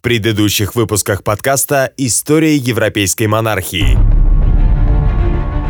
В предыдущих выпусках подкаста «История европейской монархии».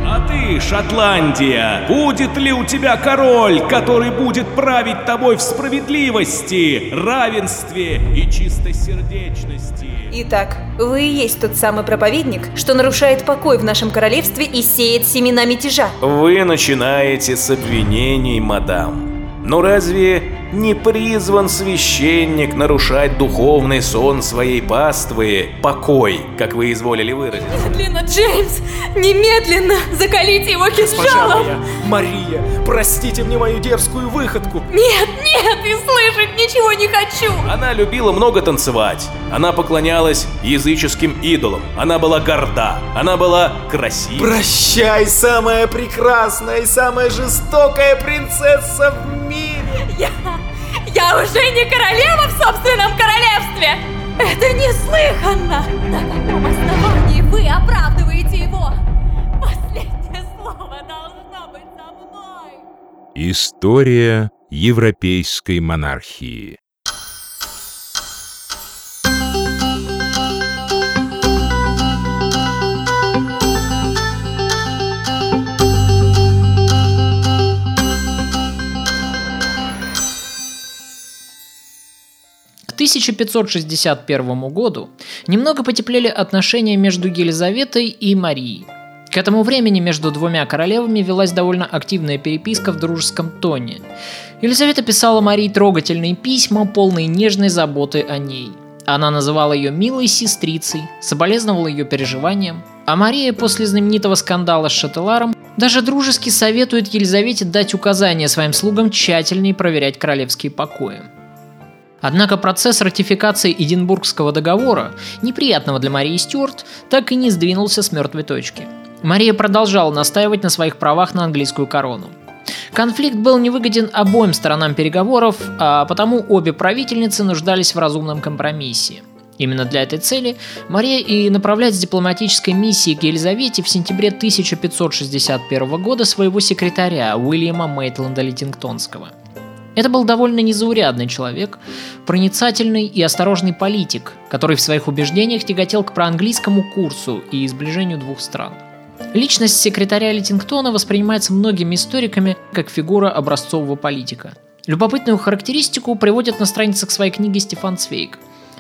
А ты, Шотландия, будет ли у тебя король, который будет править тобой в справедливости, равенстве и чистосердечности? Итак, вы и есть тот самый проповедник, что нарушает покой в нашем королевстве и сеет семена мятежа. Вы начинаете с обвинений, мадам. Но разве не призван священник нарушать духовный сон своей паствы, покой, как вы изволили выразить? Немедленно, Джеймс! Немедленно! Закалите его кинжалом! Мария, простите мне мою дерзкую выходку. Нет, нет, и слышать ничего не хочу! Она любила много танцевать. Она поклонялась языческим идолам. Она была горда. Она была красива. Прощай, самая прекрасная и самая жестокая принцесса в мире! Я... Я уже не королева в собственном королевстве! Это неслыханно! На каком основании вы оправдываете его? Последнее слово должно быть за мной! История европейской монархии 1561 году немного потеплели отношения между Елизаветой и Марией. К этому времени между двумя королевами велась довольно активная переписка в дружеском тоне. Елизавета писала Марии трогательные письма, полные нежной заботы о ней. Она называла ее милой сестрицей, соболезновала ее переживаниям, а Мария после знаменитого скандала с Шателаром даже дружески советует Елизавете дать указания своим слугам тщательнее проверять королевские покои. Однако процесс ратификации Эдинбургского договора, неприятного для Марии Стюарт, так и не сдвинулся с мертвой точки. Мария продолжала настаивать на своих правах на английскую корону. Конфликт был невыгоден обоим сторонам переговоров, а потому обе правительницы нуждались в разумном компромиссе. Именно для этой цели Мария и направляет с дипломатической миссией к Елизавете в сентябре 1561 года своего секретаря Уильяма Мейтленда Литингтонского – это был довольно незаурядный человек, проницательный и осторожный политик, который в своих убеждениях тяготел к проанглийскому курсу и сближению двух стран. Личность секретаря Литингтона воспринимается многими историками как фигура образцового политика. Любопытную характеристику приводит на страницах своей книги Стефан Цвейк.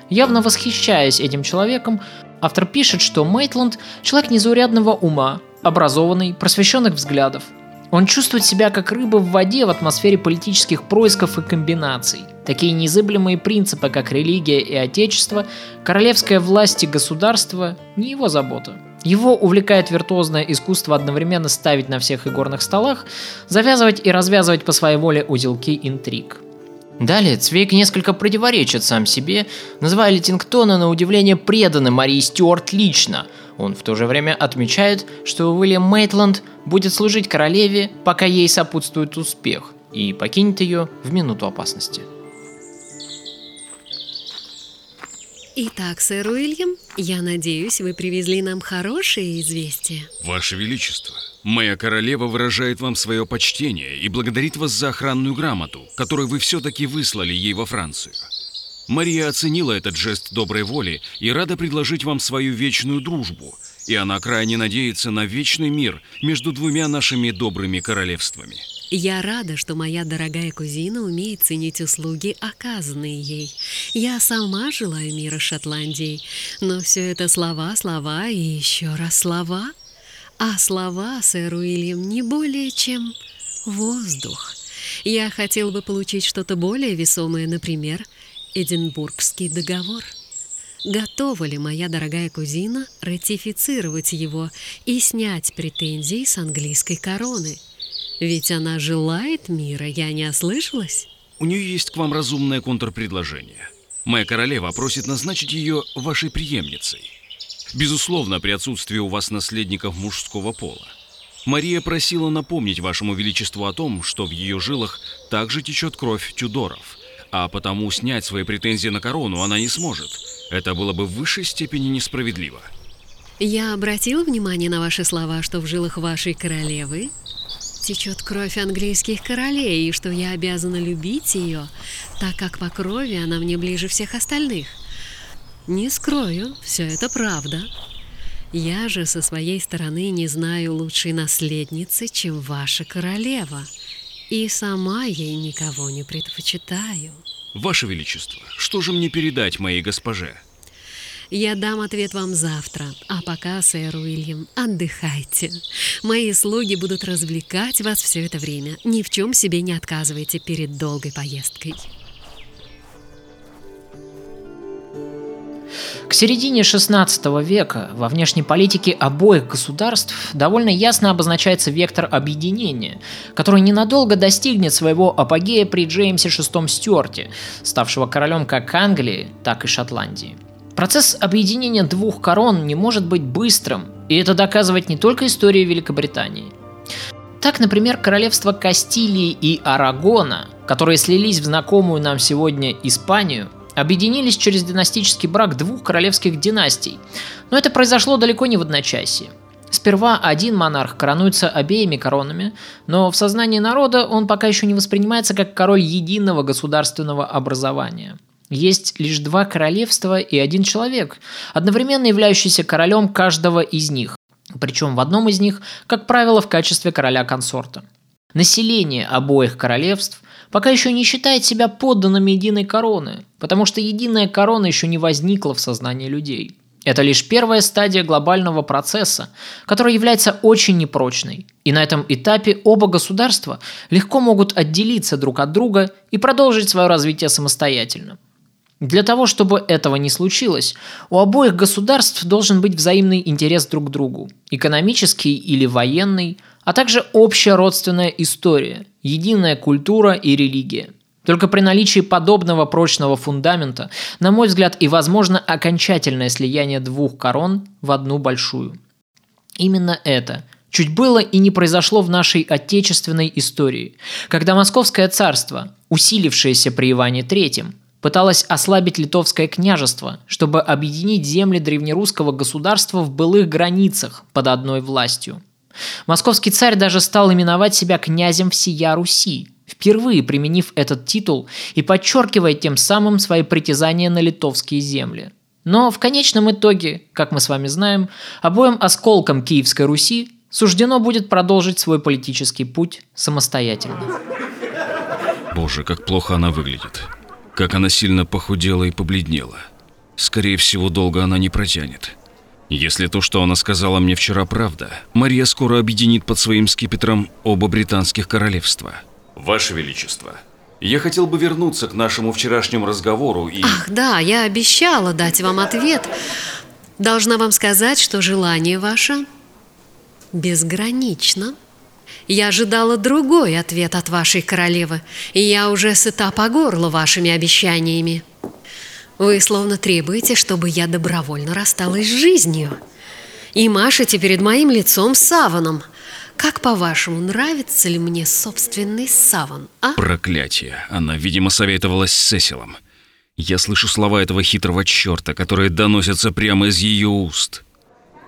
Явно восхищаясь этим человеком, автор пишет, что Мейтленд – человек незаурядного ума, образованный, просвещенных взглядов – он чувствует себя как рыба в воде в атмосфере политических происков и комбинаций. Такие незыблемые принципы, как религия и отечество, королевская власть и государство – не его забота. Его увлекает виртуозное искусство одновременно ставить на всех игорных столах, завязывать и развязывать по своей воле узелки интриг. Далее Цвейк несколько противоречит сам себе, называя Литингтона на удивление преданным Марии Стюарт лично. Он в то же время отмечает, что Уильям Мейтланд будет служить королеве, пока ей сопутствует успех, и покинет ее в минуту опасности. Итак, сэр Уильям, я надеюсь, вы привезли нам хорошие известия. Ваше Величество, моя королева выражает вам свое почтение и благодарит вас за охранную грамоту, которую вы все-таки выслали ей во Францию. Мария оценила этот жест доброй воли и рада предложить вам свою вечную дружбу, и она крайне надеется на вечный мир между двумя нашими добрыми королевствами. Я рада, что моя дорогая кузина умеет ценить услуги, оказанные ей. Я сама желаю мира Шотландии, но все это слова, слова и еще раз слова. А слова, сэр Уильям, не более чем воздух. Я хотел бы получить что-то более весомое, например, Эдинбургский договор. Готова ли моя дорогая кузина ратифицировать его и снять претензии с английской короны – ведь она желает мира, я не ослышалась? У нее есть к вам разумное контрпредложение. Моя королева просит назначить ее вашей преемницей. Безусловно, при отсутствии у вас наследников мужского пола. Мария просила напомнить вашему величеству о том, что в ее жилах также течет кровь Тюдоров, а потому снять свои претензии на корону она не сможет. Это было бы в высшей степени несправедливо. Я обратила внимание на ваши слова, что в жилах вашей королевы течет кровь английских королей, и что я обязана любить ее, так как по крови она мне ближе всех остальных. Не скрою, все это правда. Я же со своей стороны не знаю лучшей наследницы, чем ваша королева. И сама ей никого не предпочитаю. Ваше Величество, что же мне передать моей госпоже? Я дам ответ вам завтра, а пока, сэр Уильям, отдыхайте. Мои слуги будут развлекать вас все это время. Ни в чем себе не отказывайте перед долгой поездкой. К середине XVI века во внешней политике обоих государств довольно ясно обозначается вектор объединения, который ненадолго достигнет своего апогея при Джеймсе VI Стюарте, ставшего королем как Англии, так и Шотландии. Процесс объединения двух корон не может быть быстрым, и это доказывает не только история Великобритании. Так, например, королевства Кастилии и Арагона, которые слились в знакомую нам сегодня Испанию, объединились через династический брак двух королевских династий. Но это произошло далеко не в одночасье. Сперва один монарх коронуется обеими коронами, но в сознании народа он пока еще не воспринимается как король единого государственного образования. Есть лишь два королевства и один человек, одновременно являющийся королем каждого из них, причем в одном из них, как правило, в качестве короля-консорта. Население обоих королевств пока еще не считает себя подданными единой короны, потому что единая корона еще не возникла в сознании людей. Это лишь первая стадия глобального процесса, который является очень непрочной. И на этом этапе оба государства легко могут отделиться друг от друга и продолжить свое развитие самостоятельно. Для того, чтобы этого не случилось, у обоих государств должен быть взаимный интерес друг к другу, экономический или военный, а также общая родственная история, единая культура и религия. Только при наличии подобного прочного фундамента, на мой взгляд, и возможно окончательное слияние двух корон в одну большую. Именно это чуть было и не произошло в нашей отечественной истории, когда Московское царство, усилившееся при Иване III, пыталась ослабить литовское княжество, чтобы объединить земли древнерусского государства в былых границах под одной властью. Московский царь даже стал именовать себя князем всея Руси, впервые применив этот титул и подчеркивая тем самым свои притязания на литовские земли. Но в конечном итоге, как мы с вами знаем, обоим осколкам Киевской Руси суждено будет продолжить свой политический путь самостоятельно. Боже, как плохо она выглядит. Как она сильно похудела и побледнела. Скорее всего, долго она не протянет. Если то, что она сказала мне вчера, правда, Мария скоро объединит под своим скипетром оба британских королевства. Ваше Величество, я хотел бы вернуться к нашему вчерашнему разговору и... Ах, да, я обещала дать вам ответ. Должна вам сказать, что желание ваше безгранично. Я ожидала другой ответ от вашей королевы, и я уже сыта по горло вашими обещаниями. Вы словно требуете, чтобы я добровольно рассталась с жизнью. И машете перед моим лицом саваном. Как, по-вашему, нравится ли мне собственный саван, а? Проклятие. Она, видимо, советовалась с Сесилом. Я слышу слова этого хитрого черта, которые доносятся прямо из ее уст.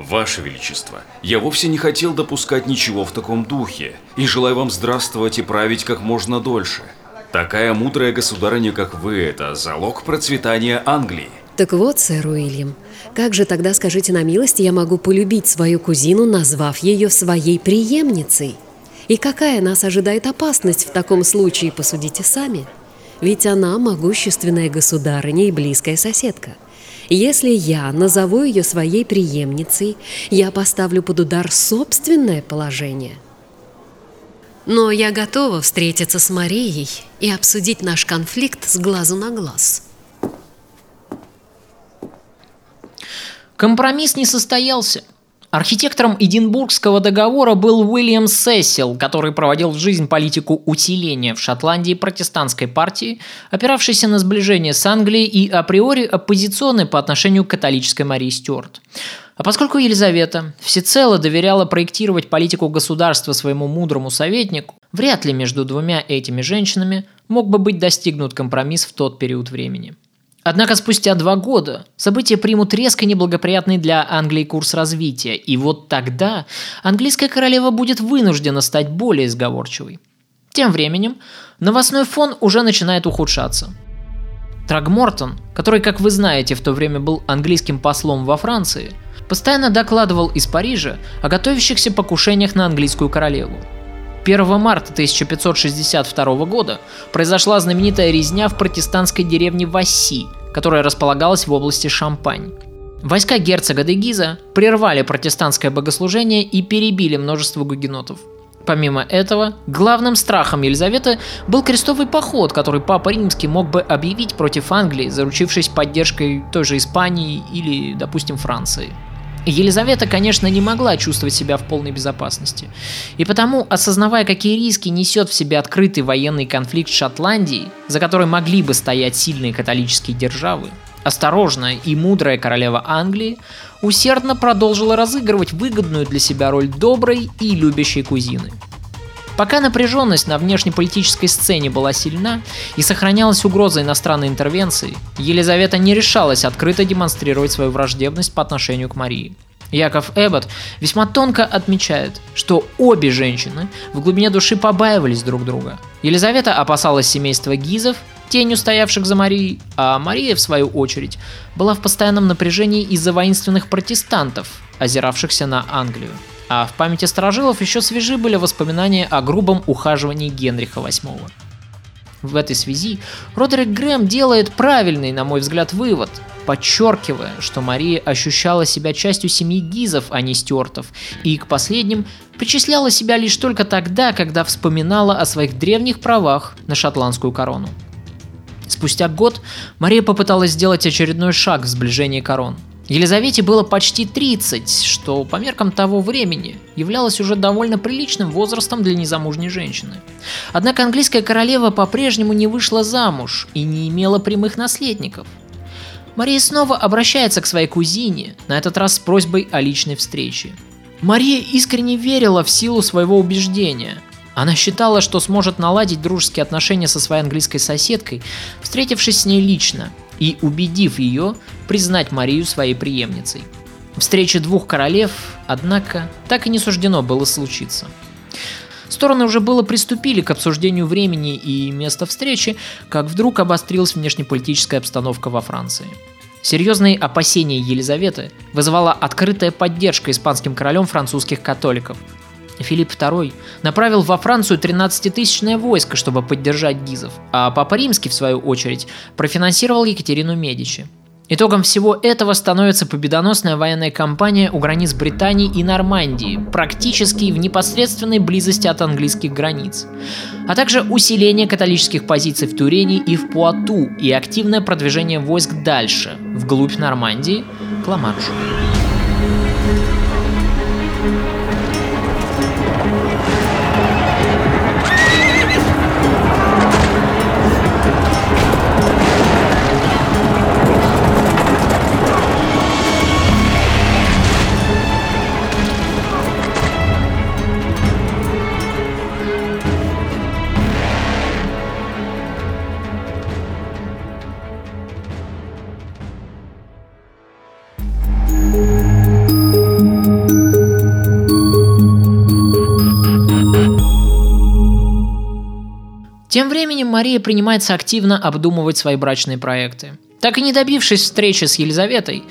Ваше Величество, я вовсе не хотел допускать ничего в таком духе и желаю вам здравствовать и править как можно дольше. Такая мудрая государыня, как вы, это залог процветания Англии. Так вот, сэр Уильям, как же тогда, скажите на милость, я могу полюбить свою кузину, назвав ее своей преемницей? И какая нас ожидает опасность в таком случае, посудите сами? Ведь она могущественная государыня и близкая соседка. Если я назову ее своей преемницей, я поставлю под удар собственное положение – но я готова встретиться с Марией и обсудить наш конфликт с глазу на глаз. Компромисс не состоялся. Архитектором Эдинбургского договора был Уильям Сесил, который проводил в жизнь политику усиления в Шотландии протестантской партии, опиравшейся на сближение с Англией и априори оппозиционной по отношению к католической Марии Стюарт. А поскольку Елизавета всецело доверяла проектировать политику государства своему мудрому советнику, вряд ли между двумя этими женщинами мог бы быть достигнут компромисс в тот период времени. Однако спустя два года события примут резко неблагоприятный для Англии курс развития, и вот тогда английская королева будет вынуждена стать более изговорчивой. Тем временем новостной фон уже начинает ухудшаться – Трагмортон, который, как вы знаете, в то время был английским послом во Франции, постоянно докладывал из Парижа о готовящихся покушениях на английскую королеву. 1 марта 1562 года произошла знаменитая резня в протестантской деревне Васси, которая располагалась в области Шампань. Войска герцога де Гиза прервали протестантское богослужение и перебили множество гугенотов. Помимо этого, главным страхом Елизаветы был крестовый поход, который Папа Римский мог бы объявить против Англии, заручившись поддержкой той же Испании или, допустим, Франции. Елизавета, конечно, не могла чувствовать себя в полной безопасности. И потому, осознавая, какие риски несет в себе открытый военный конфликт с Шотландией, за которой могли бы стоять сильные католические державы, осторожная и мудрая королева Англии усердно продолжила разыгрывать выгодную для себя роль доброй и любящей кузины. Пока напряженность на внешнеполитической сцене была сильна и сохранялась угроза иностранной интервенции, Елизавета не решалась открыто демонстрировать свою враждебность по отношению к Марии. Яков Эббот весьма тонко отмечает, что обе женщины в глубине души побаивались друг друга. Елизавета опасалась семейства Гизов, тенью стоявших за Марией, а Мария, в свою очередь, была в постоянном напряжении из-за воинственных протестантов, озиравшихся на Англию. А в памяти сторожилов еще свежи были воспоминания о грубом ухаживании Генриха VIII. В этой связи Родерик Грэм делает правильный, на мой взгляд, вывод, подчеркивая, что Мария ощущала себя частью семьи Гизов, а не Стюартов, и к последним причисляла себя лишь только тогда, когда вспоминала о своих древних правах на шотландскую корону. Спустя год Мария попыталась сделать очередной шаг в сближении корон – Елизавете было почти 30, что по меркам того времени являлось уже довольно приличным возрастом для незамужней женщины. Однако английская королева по-прежнему не вышла замуж и не имела прямых наследников. Мария снова обращается к своей кузине, на этот раз с просьбой о личной встрече. Мария искренне верила в силу своего убеждения. Она считала, что сможет наладить дружеские отношения со своей английской соседкой, встретившись с ней лично – и убедив ее признать Марию своей преемницей. Встрече двух королев, однако, так и не суждено было случиться. Стороны уже было приступили к обсуждению времени и места встречи, как вдруг обострилась внешнеполитическая обстановка во Франции. Серьезные опасения Елизаветы вызывала открытая поддержка испанским королем французских католиков, Филипп II направил во Францию 13-тысячное войско, чтобы поддержать гизов, а Папа Римский, в свою очередь, профинансировал Екатерину Медичи. Итогом всего этого становится победоносная военная кампания у границ Британии и Нормандии, практически в непосредственной близости от английских границ, а также усиление католических позиций в Турене и в Пуату и активное продвижение войск дальше, вглубь Нормандии, к Ла-Маншу. Тем временем Мария принимается активно обдумывать свои брачные проекты. Так и не добившись встречи с Елизаветой,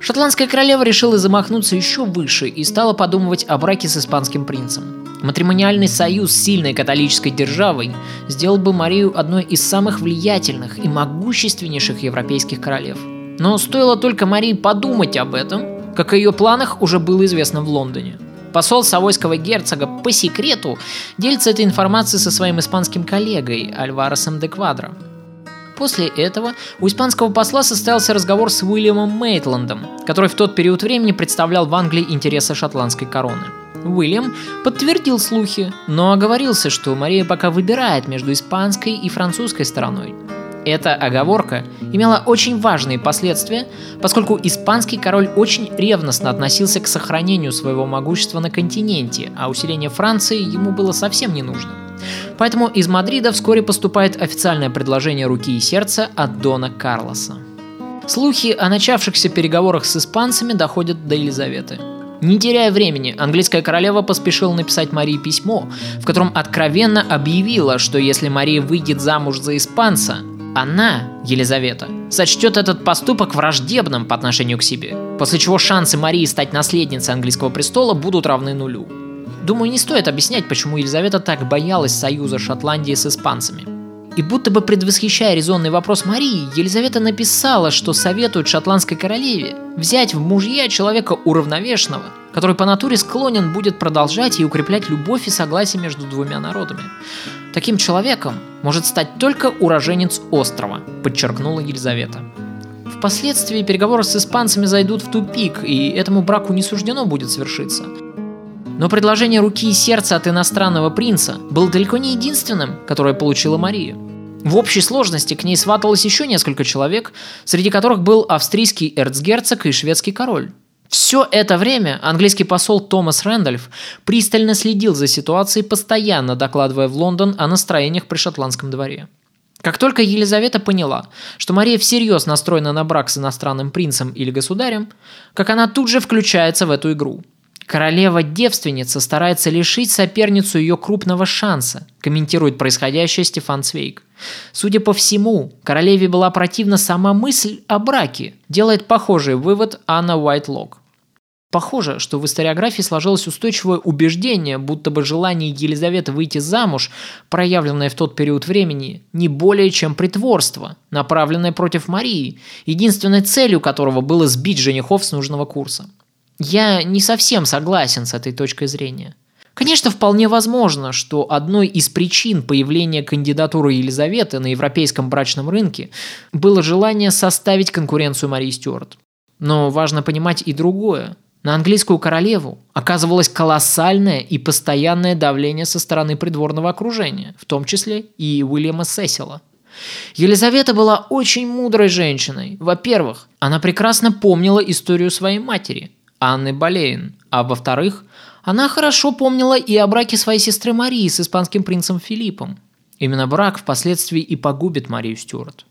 шотландская королева решила замахнуться еще выше и стала подумывать о браке с испанским принцем. Матримониальный союз с сильной католической державой сделал бы Марию одной из самых влиятельных и могущественнейших европейских королев. Но стоило только Марии подумать об этом, как о ее планах уже было известно в Лондоне. Посол Савойского герцога по секрету делится этой информацией со своим испанским коллегой Альваресом де Квадро. После этого у испанского посла состоялся разговор с Уильямом Мейтландом, который в тот период времени представлял в Англии интересы шотландской короны. Уильям подтвердил слухи, но оговорился, что Мария пока выбирает между испанской и французской стороной. Эта оговорка имела очень важные последствия, поскольку испанский король очень ревностно относился к сохранению своего могущества на континенте, а усиление Франции ему было совсем не нужно. Поэтому из Мадрида вскоре поступает официальное предложение руки и сердца от Дона Карлоса. Слухи о начавшихся переговорах с испанцами доходят до Елизаветы. Не теряя времени, английская королева поспешила написать Марии письмо, в котором откровенно объявила, что если Мария выйдет замуж за испанца, Она, Елизавета, сочтет этот поступок враждебным по отношению к себе, после чего шансы Марии стать наследницей английского престола будут равны нулю. Думаю, не стоит объяснять, почему Елизавета так боялась союза Шотландии с испанцами. И будто бы предвосхищая резонный вопрос Марии, Елизавета написала, что советует шотландской королеве взять в мужья человека уравновешенного, который по натуре склонен будет продолжать и укреплять любовь и согласие между двумя народами. Таким человеком может стать только уроженец острова, подчеркнула Елизавета. Впоследствии переговоры с испанцами зайдут в тупик, и этому браку не суждено будет свершиться. Но предложение руки и сердца от иностранного принца было далеко не единственным, которое получила Мария. В общей сложности к ней сваталось еще несколько человек, среди которых был австрийский эрцгерцог и шведский король. Все это время английский посол Томас Рэндольф пристально следил за ситуацией, постоянно докладывая в Лондон о настроениях при шотландском дворе. Как только Елизавета поняла, что Мария всерьез настроена на брак с иностранным принцем или государем, как она тут же включается в эту игру – Королева-девственница старается лишить соперницу ее крупного шанса, комментирует происходящее Стефан Цвейк. Судя по всему, королеве была противна сама мысль о браке, делает похожий вывод Анна Уайтлок. Похоже, что в историографии сложилось устойчивое убеждение, будто бы желание Елизаветы выйти замуж, проявленное в тот период времени, не более чем притворство, направленное против Марии, единственной целью которого было сбить женихов с нужного курса. Я не совсем согласен с этой точкой зрения. Конечно, вполне возможно, что одной из причин появления кандидатуры Елизаветы на европейском брачном рынке было желание составить конкуренцию Марии Стюарт. Но важно понимать и другое. На английскую королеву оказывалось колоссальное и постоянное давление со стороны придворного окружения, в том числе и Уильяма Сесила. Елизавета была очень мудрой женщиной. Во-первых, она прекрасно помнила историю своей матери – Анны Болейн, а во-вторых, она хорошо помнила и о браке своей сестры Марии с испанским принцем Филиппом. Именно брак впоследствии и погубит Марию Стюарт.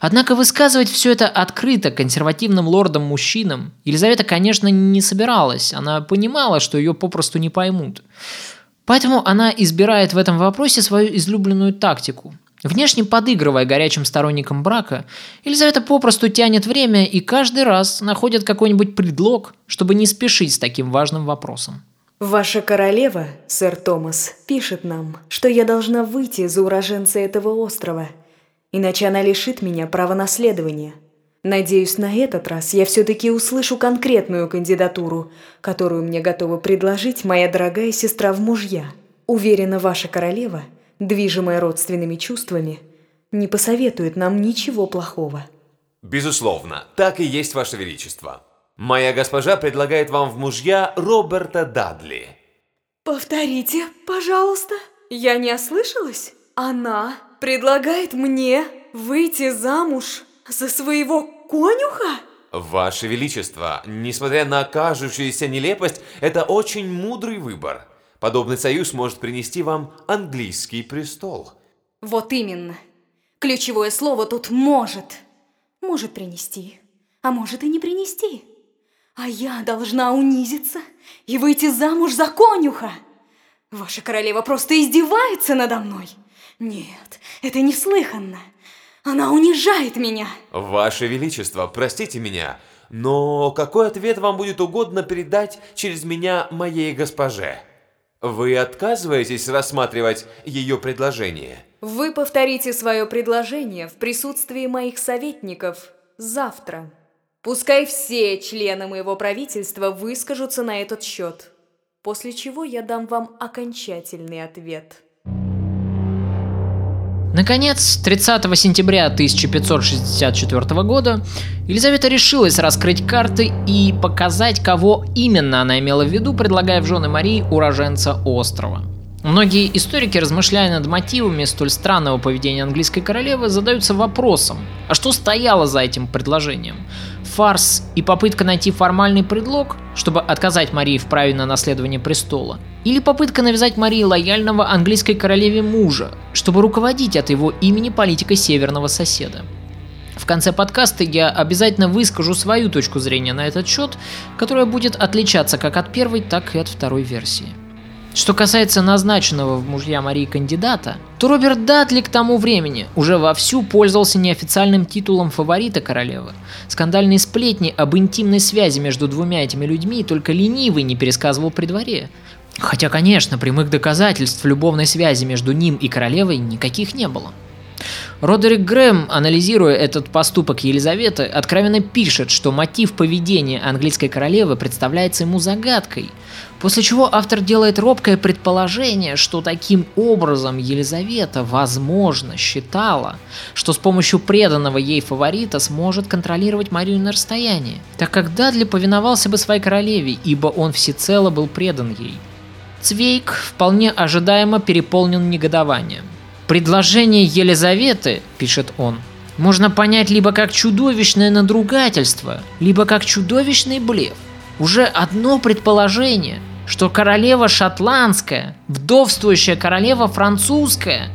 Однако высказывать все это открыто консервативным лордам-мужчинам Елизавета, конечно, не собиралась. Она понимала, что ее попросту не поймут. Поэтому она избирает в этом вопросе свою излюбленную тактику – Внешне подыгрывая горячим сторонникам брака, Елизавета попросту тянет время и каждый раз находит какой-нибудь предлог, чтобы не спешить с таким важным вопросом. Ваша королева, сэр Томас, пишет нам, что я должна выйти за уроженца этого острова, иначе она лишит меня права наследования. Надеюсь, на этот раз я все-таки услышу конкретную кандидатуру, которую мне готова предложить моя дорогая сестра в мужья. Уверена, ваша королева – движимая родственными чувствами, не посоветует нам ничего плохого. Безусловно, так и есть, Ваше Величество. Моя госпожа предлагает вам в мужья Роберта Дадли. Повторите, пожалуйста. Я не ослышалась? Она предлагает мне выйти замуж за своего конюха? Ваше Величество, несмотря на кажущуюся нелепость, это очень мудрый выбор. Подобный союз может принести вам английский престол. Вот именно. Ключевое слово тут «может». Может принести, а может и не принести. А я должна унизиться и выйти замуж за конюха. Ваша королева просто издевается надо мной. Нет, это неслыханно. Она унижает меня. Ваше Величество, простите меня, но какой ответ вам будет угодно передать через меня моей госпоже? Вы отказываетесь рассматривать ее предложение? Вы повторите свое предложение в присутствии моих советников завтра. Пускай все члены моего правительства выскажутся на этот счет, после чего я дам вам окончательный ответ. Наконец, 30 сентября 1564 года Елизавета решилась раскрыть карты и показать, кого именно она имела в виду, предлагая в жены Марии уроженца острова. Многие историки, размышляя над мотивами столь странного поведения английской королевы, задаются вопросом, а что стояло за этим предложением? Фарс и попытка найти формальный предлог, чтобы отказать Марии в праве на наследование престола? Или попытка навязать Марии лояльного английской королеве мужа, чтобы руководить от его имени политикой северного соседа? В конце подкаста я обязательно выскажу свою точку зрения на этот счет, которая будет отличаться как от первой, так и от второй версии. Что касается назначенного в мужья Марии кандидата, то Роберт Датли к тому времени уже вовсю пользовался неофициальным титулом фаворита королевы. Скандальные сплетни об интимной связи между двумя этими людьми только ленивый не пересказывал при дворе. Хотя, конечно, прямых доказательств любовной связи между ним и королевой никаких не было. Родерик Грэм, анализируя этот поступок Елизаветы, откровенно пишет, что мотив поведения английской королевы представляется ему загадкой, после чего автор делает робкое предположение, что таким образом Елизавета, возможно, считала, что с помощью преданного ей фаворита сможет контролировать Марию на расстоянии, так как Дадли повиновался бы своей королеве, ибо он всецело был предан ей. Цвейк вполне ожидаемо переполнен негодованием. Предложение Елизаветы, пишет он, можно понять либо как чудовищное надругательство, либо как чудовищный блеф. Уже одно предположение, что королева шотландская, вдовствующая королева французская,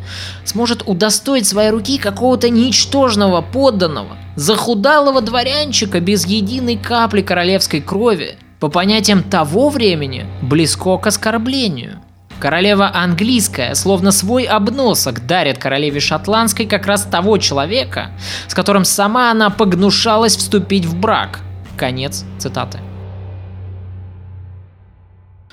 сможет удостоить своей руки какого-то ничтожного подданного, захудалого дворянчика без единой капли королевской крови, по понятиям того времени, близко к оскорблению – Королева английская, словно свой обносок, дарит королеве шотландской как раз того человека, с которым сама она погнушалась вступить в брак. Конец цитаты.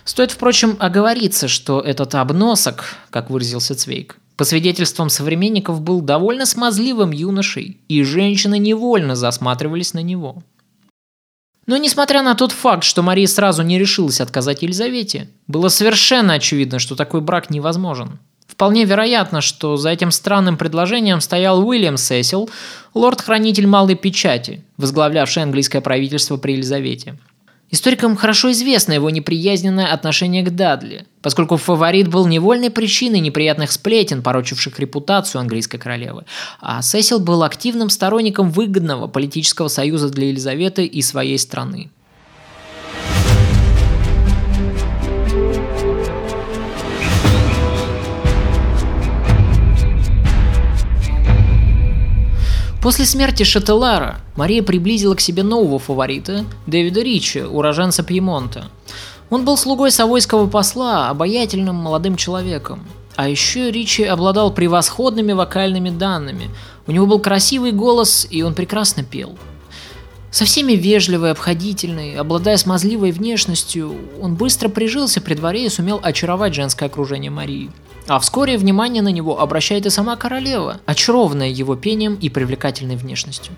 Стоит, впрочем, оговориться, что этот обносок, как выразился Цвейк, по свидетельствам современников был довольно смазливым юношей, и женщины невольно засматривались на него. Но несмотря на тот факт, что Мария сразу не решилась отказать Елизавете, было совершенно очевидно, что такой брак невозможен. Вполне вероятно, что за этим странным предложением стоял Уильям Сесил, лорд-хранитель Малой Печати, возглавлявший английское правительство при Елизавете. Историкам хорошо известно его неприязненное отношение к Дадли, поскольку фаворит был невольной причиной неприятных сплетен, порочивших репутацию английской королевы, а Сесил был активным сторонником выгодного политического союза для Елизаветы и своей страны. После смерти Шателара Мария приблизила к себе нового фаворита, Дэвида Ричи, уроженца Пьемонта. Он был слугой совойского посла, обаятельным молодым человеком. А еще Ричи обладал превосходными вокальными данными. У него был красивый голос, и он прекрасно пел. Со всеми вежливый, обходительный, обладая смазливой внешностью, он быстро прижился при дворе и сумел очаровать женское окружение Марии. А вскоре внимание на него обращает и сама королева, очарованная его пением и привлекательной внешностью.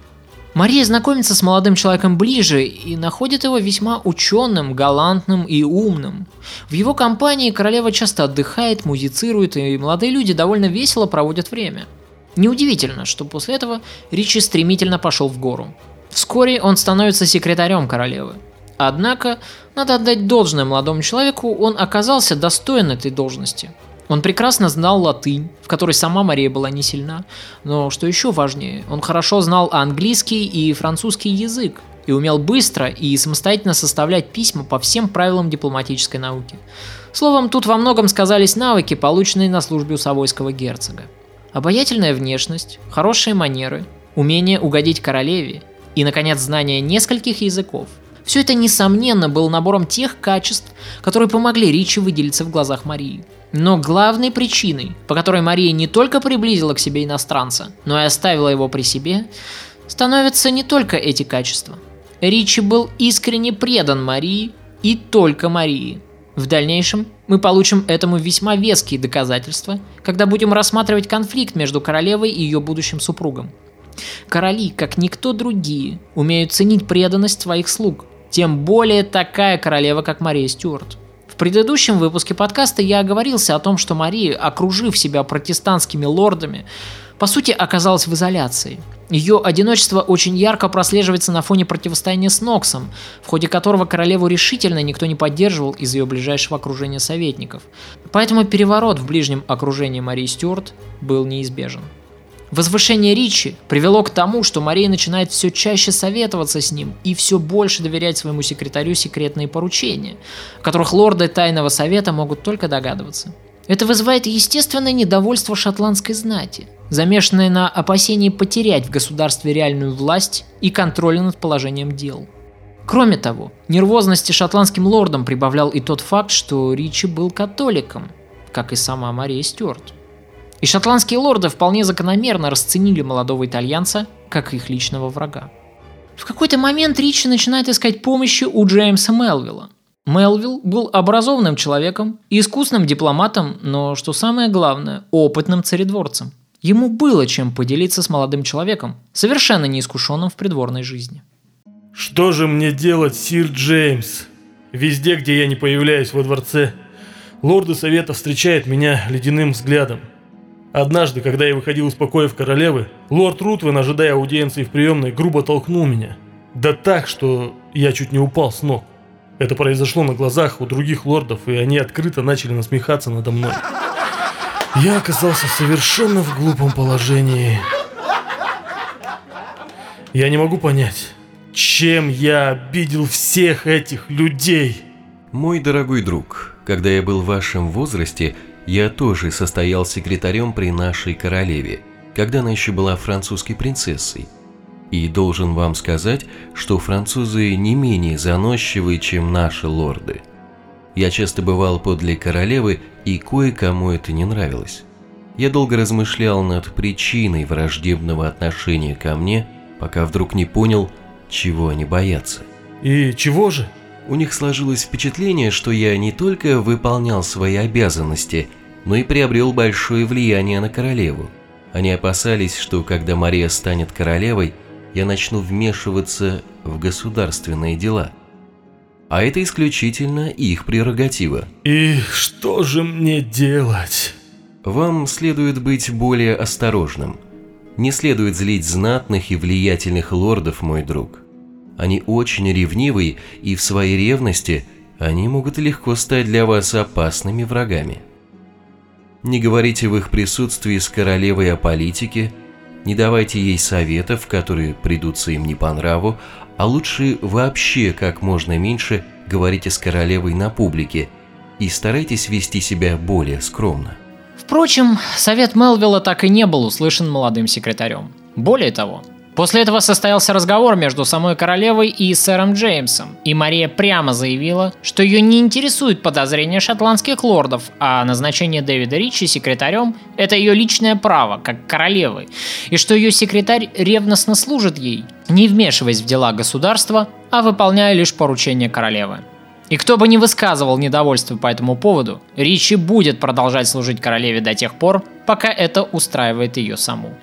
Мария знакомится с молодым человеком ближе и находит его весьма ученым, галантным и умным. В его компании королева часто отдыхает, музицирует, и молодые люди довольно весело проводят время. Неудивительно, что после этого Ричи стремительно пошел в гору. Вскоре он становится секретарем королевы. Однако, надо отдать должное молодому человеку, он оказался достоин этой должности – он прекрасно знал латынь, в которой сама Мария была не сильна, но что еще важнее, он хорошо знал английский и французский язык и умел быстро и самостоятельно составлять письма по всем правилам дипломатической науки. Словом, тут во многом сказались навыки, полученные на службе у Савойского герцога. Обаятельная внешность, хорошие манеры, умение угодить королеве и, наконец, знание нескольких языков. Все это, несомненно, было набором тех качеств, которые помогли Ричи выделиться в глазах Марии. Но главной причиной, по которой Мария не только приблизила к себе иностранца, но и оставила его при себе, становятся не только эти качества. Ричи был искренне предан Марии и только Марии. В дальнейшем мы получим этому весьма веские доказательства, когда будем рассматривать конфликт между королевой и ее будущим супругом. Короли, как никто другие, умеют ценить преданность своих слуг, тем более такая королева, как Мария Стюарт предыдущем выпуске подкаста я оговорился о том, что Мария, окружив себя протестантскими лордами, по сути оказалась в изоляции. Ее одиночество очень ярко прослеживается на фоне противостояния с Ноксом, в ходе которого королеву решительно никто не поддерживал из ее ближайшего окружения советников. Поэтому переворот в ближнем окружении Марии Стюарт был неизбежен. Возвышение Ричи привело к тому, что Мария начинает все чаще советоваться с ним и все больше доверять своему секретарю секретные поручения, о которых лорды Тайного Совета могут только догадываться. Это вызывает естественное недовольство шотландской знати, замешанное на опасении потерять в государстве реальную власть и контроль над положением дел. Кроме того, нервозности шотландским лордам прибавлял и тот факт, что Ричи был католиком, как и сама Мария Стюарт. И шотландские лорды вполне закономерно расценили молодого итальянца как их личного врага. В какой-то момент Ричи начинает искать помощи у Джеймса Мелвилла. Мелвилл был образованным человеком и искусным дипломатом, но, что самое главное, опытным царедворцем. Ему было чем поделиться с молодым человеком, совершенно неискушенным в придворной жизни. Что же мне делать, сир Джеймс? Везде, где я не появляюсь во дворце, лорды совета встречают меня ледяным взглядом. Однажды, когда я выходил из покоев королевы, лорд Рутвен, ожидая аудиенции в приемной, грубо толкнул меня. Да так, что я чуть не упал с ног. Это произошло на глазах у других лордов, и они открыто начали насмехаться надо мной. Я оказался совершенно в глупом положении. Я не могу понять, чем я обидел всех этих людей. Мой дорогой друг, когда я был в вашем возрасте, я тоже состоял секретарем при нашей королеве, когда она еще была французской принцессой. И должен вам сказать, что французы не менее заносчивы, чем наши лорды. Я часто бывал подле королевы, и кое-кому это не нравилось. Я долго размышлял над причиной враждебного отношения ко мне, пока вдруг не понял, чего они боятся. И чего же? У них сложилось впечатление, что я не только выполнял свои обязанности – но и приобрел большое влияние на королеву. Они опасались, что когда Мария станет королевой, я начну вмешиваться в государственные дела. А это исключительно их прерогатива. И что же мне делать? Вам следует быть более осторожным. Не следует злить знатных и влиятельных лордов, мой друг. Они очень ревнивые, и в своей ревности они могут легко стать для вас опасными врагами. Не говорите в их присутствии с королевой о политике, не давайте ей советов, которые придутся им не по нраву, а лучше вообще как можно меньше говорите с королевой на публике и старайтесь вести себя более скромно. Впрочем, совет Мелвилла так и не был услышан молодым секретарем. Более того, После этого состоялся разговор между самой королевой и сэром Джеймсом, и Мария прямо заявила, что ее не интересует подозрения шотландских лордов, а назначение Дэвида Ричи секретарем – это ее личное право, как королевы, и что ее секретарь ревностно служит ей, не вмешиваясь в дела государства, а выполняя лишь поручения королевы. И кто бы ни высказывал недовольство по этому поводу, Ричи будет продолжать служить королеве до тех пор, пока это устраивает ее саму.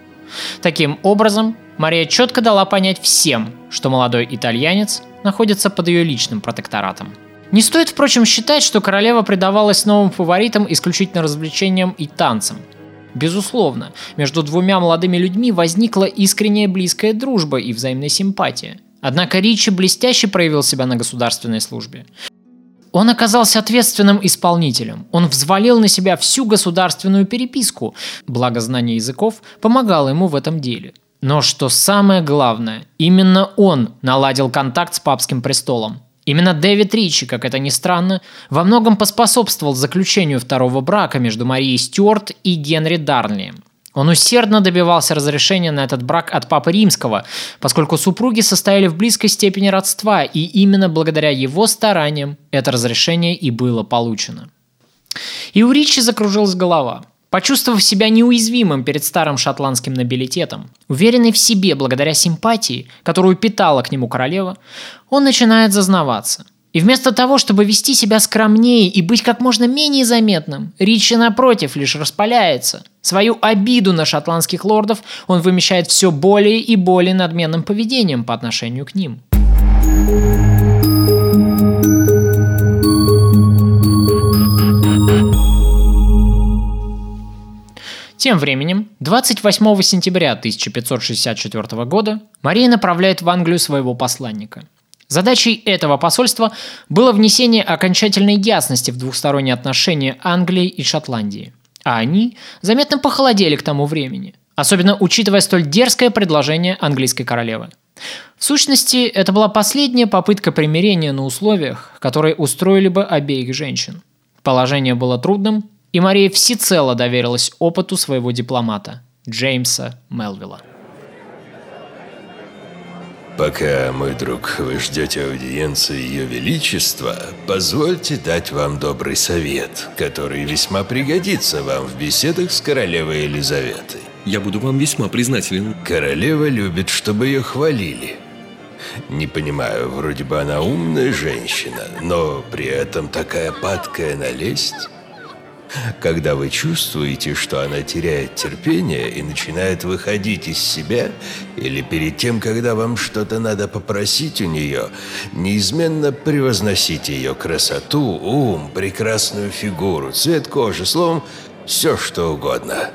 Таким образом, Мария четко дала понять всем, что молодой итальянец находится под ее личным протекторатом. Не стоит, впрочем, считать, что королева предавалась новым фаворитам исключительно развлечениям и танцам. Безусловно, между двумя молодыми людьми возникла искренняя близкая дружба и взаимная симпатия. Однако Ричи блестяще проявил себя на государственной службе. Он оказался ответственным исполнителем. Он взвалил на себя всю государственную переписку. Благо знание языков помогало ему в этом деле. Но что самое главное, именно он наладил контакт с папским престолом. Именно Дэвид Ричи, как это ни странно, во многом поспособствовал заключению второго брака между Марией Стюарт и Генри Дарнлием. Он усердно добивался разрешения на этот брак от Папы Римского, поскольку супруги состояли в близкой степени родства, и именно благодаря его стараниям это разрешение и было получено. И у Ричи закружилась голова. Почувствовав себя неуязвимым перед старым шотландским нобилитетом, уверенный в себе благодаря симпатии, которую питала к нему королева, он начинает зазнаваться – и вместо того, чтобы вести себя скромнее и быть как можно менее заметным, Ричи, напротив, лишь распаляется. Свою обиду на шотландских лордов он вымещает все более и более надменным поведением по отношению к ним. Тем временем, 28 сентября 1564 года Мария направляет в Англию своего посланника – Задачей этого посольства было внесение окончательной ясности в двухсторонние отношения Англии и Шотландии. А они заметно похолодели к тому времени, особенно учитывая столь дерзкое предложение английской королевы. В сущности, это была последняя попытка примирения на условиях, которые устроили бы обеих женщин. Положение было трудным, и Мария всецело доверилась опыту своего дипломата, Джеймса Мелвилла. Пока, мой друг, вы ждете аудиенции Ее Величества, позвольте дать вам добрый совет, который весьма пригодится вам в беседах с королевой Елизаветой. Я буду вам весьма признателен. Королева любит, чтобы ее хвалили. Не понимаю, вроде бы она умная женщина, но при этом такая падкая на лесть. Когда вы чувствуете, что она теряет терпение и начинает выходить из себя, или перед тем, когда вам что-то надо попросить у нее, неизменно превозносите ее красоту, ум, прекрасную фигуру, цвет кожи, словом, все что угодно.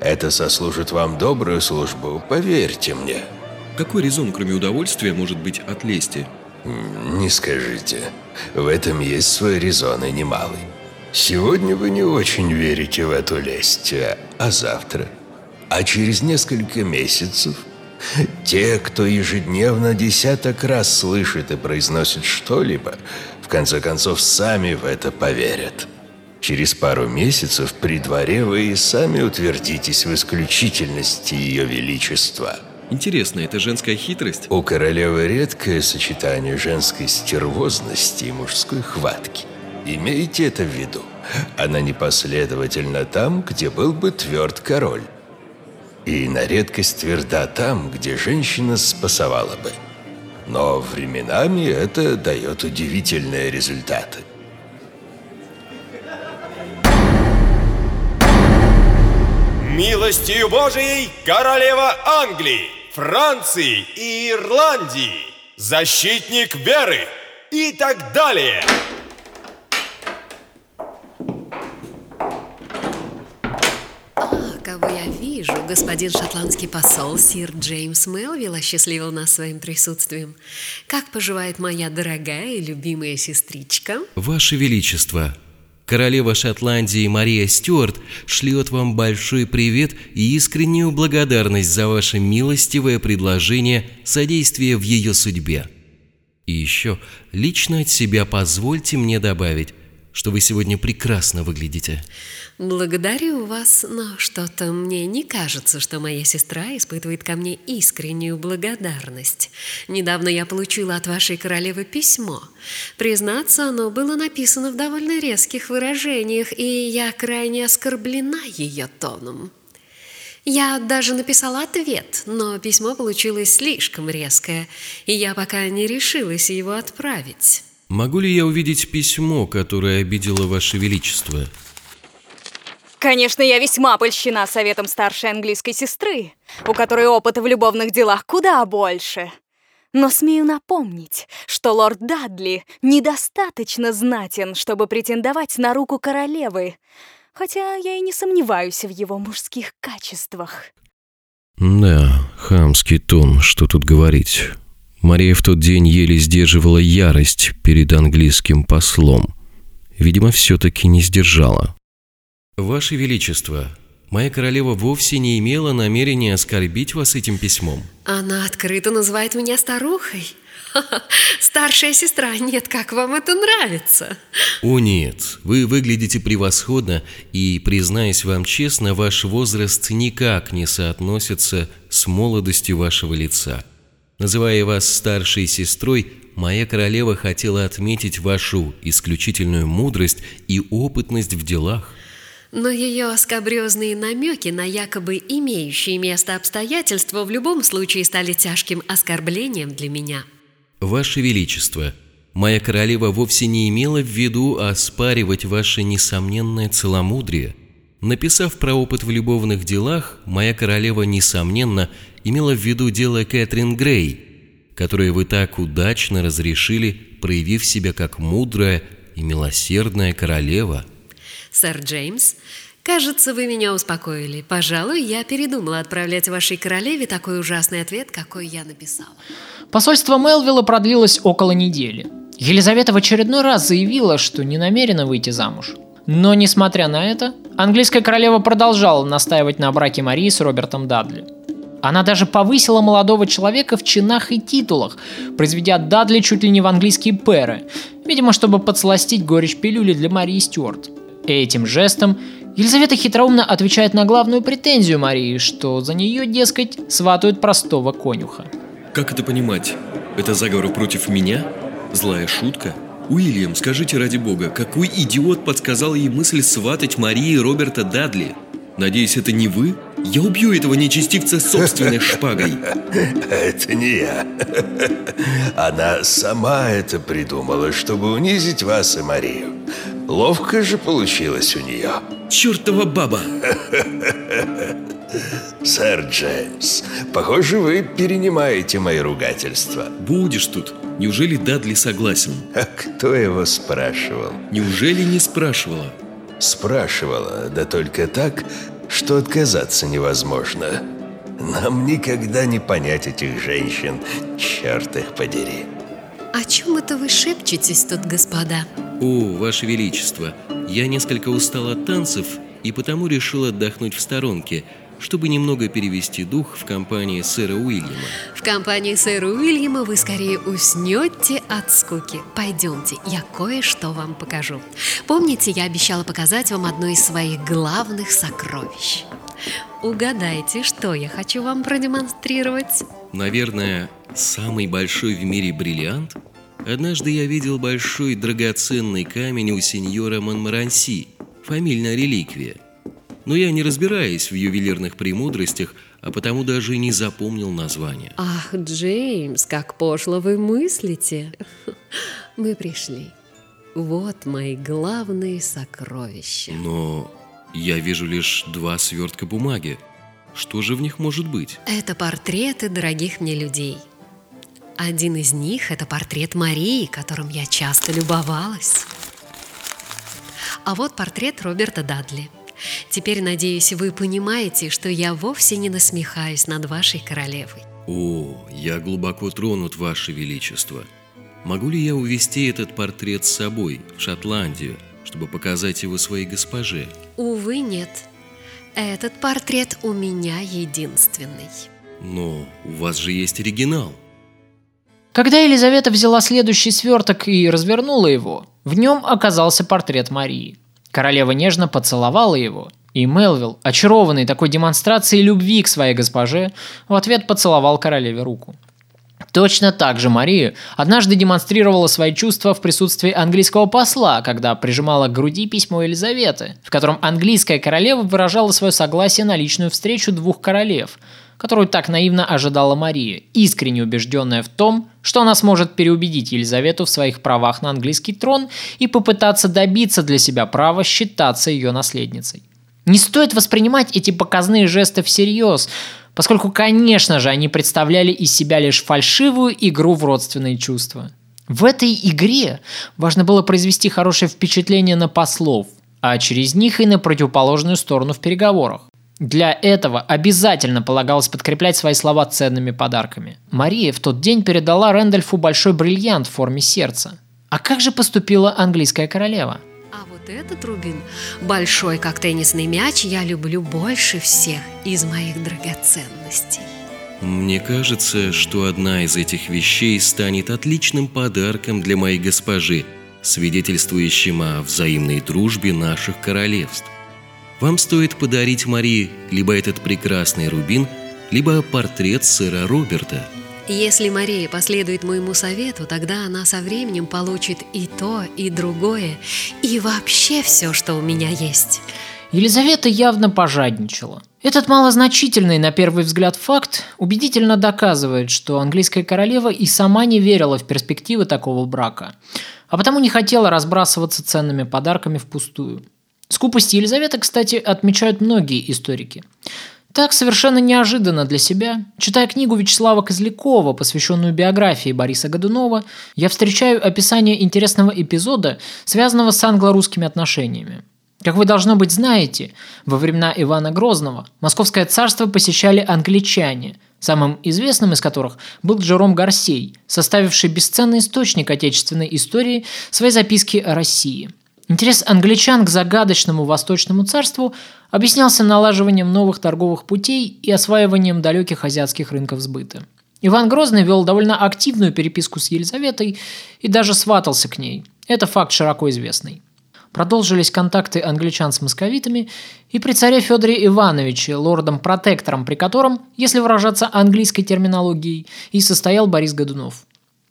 Это сослужит вам добрую службу, поверьте мне. Какой резон, кроме удовольствия, может быть от лести? Не скажите. В этом есть свой резон и немалый. Сегодня вы не очень верите в эту лесть, а завтра? А через несколько месяцев? Те, кто ежедневно десяток раз слышит и произносит что-либо, в конце концов сами в это поверят. Через пару месяцев при дворе вы и сами утвердитесь в исключительности Ее Величества. Интересно, это женская хитрость? У королевы редкое сочетание женской стервозности и мужской хватки. Имейте это в виду. Она непоследовательна там, где был бы тверд король. И на редкость тверда там, где женщина спасовала бы. Но временами это дает удивительные результаты. Милостью Божией королева Англии, Франции и Ирландии, защитник веры и так далее. Кого я вижу, господин шотландский посол сир Джеймс Мелвилл осчастливил нас своим присутствием. Как поживает моя дорогая и любимая сестричка? Ваше Величество, королева Шотландии Мария Стюарт шлет вам большой привет и искреннюю благодарность за ваше милостивое предложение содействия в ее судьбе. И еще лично от себя позвольте мне добавить, что вы сегодня прекрасно выглядите. Благодарю вас, но что-то мне не кажется, что моя сестра испытывает ко мне искреннюю благодарность. Недавно я получила от вашей королевы письмо. Признаться, оно было написано в довольно резких выражениях, и я крайне оскорблена ее тоном. Я даже написала ответ, но письмо получилось слишком резкое, и я пока не решилась его отправить. Могу ли я увидеть письмо, которое обидело Ваше Величество? Конечно, я весьма польщена советом старшей английской сестры, у которой опыта в любовных делах куда больше. Но смею напомнить, что лорд Дадли недостаточно знатен, чтобы претендовать на руку королевы, хотя я и не сомневаюсь в его мужских качествах. Да, хамский тон, что тут говорить. Мария в тот день еле сдерживала ярость перед английским послом. Видимо, все-таки не сдержала. «Ваше Величество, моя королева вовсе не имела намерения оскорбить вас этим письмом». Она открыто называет меня старухой. Старшая сестра, нет, как вам это нравится? О нет, вы выглядите превосходно, и, признаюсь вам честно, ваш возраст никак не соотносится с молодостью вашего лица. Называя вас старшей сестрой, моя королева хотела отметить вашу исключительную мудрость и опытность в делах. Но ее оскобрезные намеки на якобы имеющие место обстоятельства в любом случае стали тяжким оскорблением для меня. Ваше Величество, моя королева вовсе не имела в виду оспаривать ваше несомненное целомудрие. Написав про опыт в любовных делах, моя королева, несомненно, имела в виду дело Кэтрин Грей, которое вы так удачно разрешили, проявив себя как мудрая и милосердная королева – Сэр Джеймс, кажется, вы меня успокоили. Пожалуй, я передумала отправлять вашей королеве такой ужасный ответ, какой я написала. Посольство Мелвилла продлилось около недели. Елизавета в очередной раз заявила, что не намерена выйти замуж. Но, несмотря на это, английская королева продолжала настаивать на браке Марии с Робертом Дадли. Она даже повысила молодого человека в чинах и титулах, произведя Дадли чуть ли не в английские перы, видимо, чтобы подсластить горечь пилюли для Марии Стюарт. Этим жестом Елизавета хитроумно отвечает на главную претензию Марии, что за нее, дескать, сватают простого конюха. Как это понимать? Это заговор против меня? Злая шутка? Уильям, скажите ради бога, какой идиот подсказал ей мысль сватать Марии Роберта Дадли? Надеюсь, это не вы? Я убью этого нечестивца собственной шпагой. Это не я. Она сама это придумала, чтобы унизить вас и Марию. Ловко же получилось у нее. Чертова баба! Сэр Джеймс, похоже, вы перенимаете мои ругательства. Будешь тут. Неужели Дадли согласен? А кто его спрашивал? Неужели не спрашивала? Спрашивала, да только так, что отказаться невозможно. Нам никогда не понять этих женщин, черт их подери. О чем это вы шепчетесь тут, господа? О, Ваше Величество, я несколько устал от танцев и потому решил отдохнуть в сторонке, чтобы немного перевести дух в компании сэра Уильяма. В компании сэра Уильяма вы скорее уснете от скуки. Пойдемте, я кое-что вам покажу. Помните, я обещала показать вам одно из своих главных сокровищ? Угадайте, что я хочу вам продемонстрировать? Наверное, самый большой в мире бриллиант? Однажды я видел большой драгоценный камень у сеньора Монмаранси, фамильная реликвия. Но я не разбираюсь в ювелирных премудростях, а потому даже и не запомнил название. Ах, Джеймс, как пошло вы мыслите. Мы пришли. Вот мои главные сокровища. Но я вижу лишь два свертка бумаги. Что же в них может быть? Это портреты дорогих мне людей. Один из них – это портрет Марии, которым я часто любовалась. А вот портрет Роберта Дадли. Теперь, надеюсь, вы понимаете, что я вовсе не насмехаюсь над вашей королевой. О, я глубоко тронут, Ваше Величество. Могу ли я увезти этот портрет с собой в Шотландию, чтобы показать его своей госпоже? Увы, нет. Этот портрет у меня единственный. Но у вас же есть оригинал. Когда Елизавета взяла следующий сверток и развернула его, в нем оказался портрет Марии. Королева нежно поцеловала его, и Мелвилл, очарованный такой демонстрацией любви к своей госпоже, в ответ поцеловал королеве руку. Точно так же Мария однажды демонстрировала свои чувства в присутствии английского посла, когда прижимала к груди письмо Елизаветы, в котором английская королева выражала свое согласие на личную встречу двух королев, которую так наивно ожидала Мария, искренне убежденная в том, что она сможет переубедить Елизавету в своих правах на английский трон и попытаться добиться для себя права считаться ее наследницей. Не стоит воспринимать эти показные жесты всерьез, поскольку, конечно же, они представляли из себя лишь фальшивую игру в родственные чувства. В этой игре важно было произвести хорошее впечатление на послов, а через них и на противоположную сторону в переговорах. Для этого обязательно полагалось подкреплять свои слова ценными подарками. Мария в тот день передала Рэндольфу большой бриллиант в форме сердца. А как же поступила английская королева? А вот этот рубин, большой как теннисный мяч, я люблю больше всех из моих драгоценностей. Мне кажется, что одна из этих вещей станет отличным подарком для моей госпожи, свидетельствующим о взаимной дружбе наших королевств. Вам стоит подарить Марии либо этот прекрасный рубин, либо портрет сэра Роберта. Если Мария последует моему совету, тогда она со временем получит и то, и другое, и вообще все, что у меня есть. Елизавета явно пожадничала. Этот малозначительный на первый взгляд факт убедительно доказывает, что английская королева и сама не верила в перспективы такого брака, а потому не хотела разбрасываться ценными подарками впустую. Скупость Елизаветы, кстати, отмечают многие историки. Так, совершенно неожиданно для себя, читая книгу Вячеслава Козлякова, посвященную биографии Бориса Годунова, я встречаю описание интересного эпизода, связанного с англо-русскими отношениями. Как вы, должно быть, знаете, во времена Ивана Грозного Московское царство посещали англичане, самым известным из которых был Джером Гарсей, составивший бесценный источник отечественной истории своей записки о России – Интерес англичан к загадочному восточному царству объяснялся налаживанием новых торговых путей и осваиванием далеких азиатских рынков сбыта. Иван Грозный вел довольно активную переписку с Елизаветой и даже сватался к ней. Это факт широко известный. продолжились контакты англичан с московитами, и при царе Федоре Ивановиче, лордом-протектором, при котором, если выражаться английской терминологией, и состоял Борис Годунов.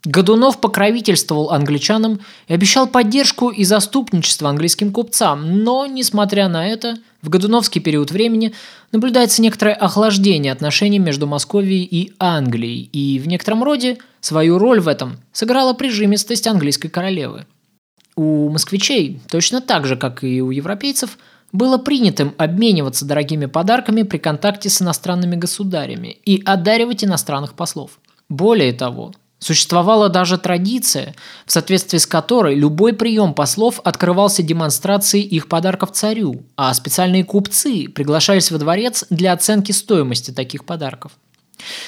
Годунов покровительствовал англичанам и обещал поддержку и заступничество английским купцам, но, несмотря на это, в годуновский период времени наблюдается некоторое охлаждение отношений между Московией и Англией, и в некотором роде свою роль в этом сыграла прижимистость английской королевы. У москвичей, точно так же, как и у европейцев, было принятым обмениваться дорогими подарками при контакте с иностранными государями и одаривать иностранных послов. Более того, Существовала даже традиция, в соответствии с которой любой прием послов открывался демонстрацией их подарков царю, а специальные купцы приглашались во дворец для оценки стоимости таких подарков.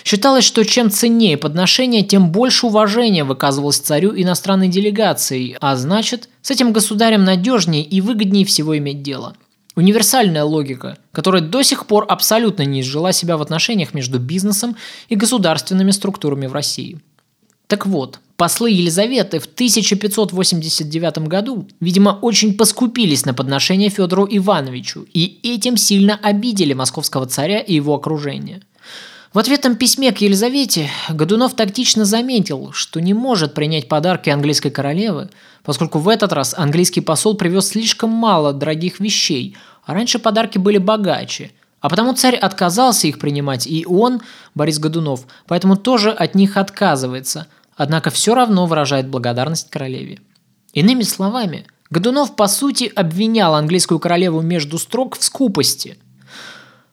Считалось, что чем ценнее подношение, тем больше уважения выказывалось царю иностранной делегацией, а значит, с этим государем надежнее и выгоднее всего иметь дело. Универсальная логика, которая до сих пор абсолютно не изжила себя в отношениях между бизнесом и государственными структурами в России – так вот, послы Елизаветы в 1589 году, видимо, очень поскупились на подношение Федору Ивановичу и этим сильно обидели московского царя и его окружение. В ответном письме к Елизавете Годунов тактично заметил, что не может принять подарки английской королевы, поскольку в этот раз английский посол привез слишком мало дорогих вещей, а раньше подарки были богаче – а потому царь отказался их принимать, и он, Борис Годунов, поэтому тоже от них отказывается, однако все равно выражает благодарность королеве. Иными словами, Годунов по сути обвинял английскую королеву между строк в скупости.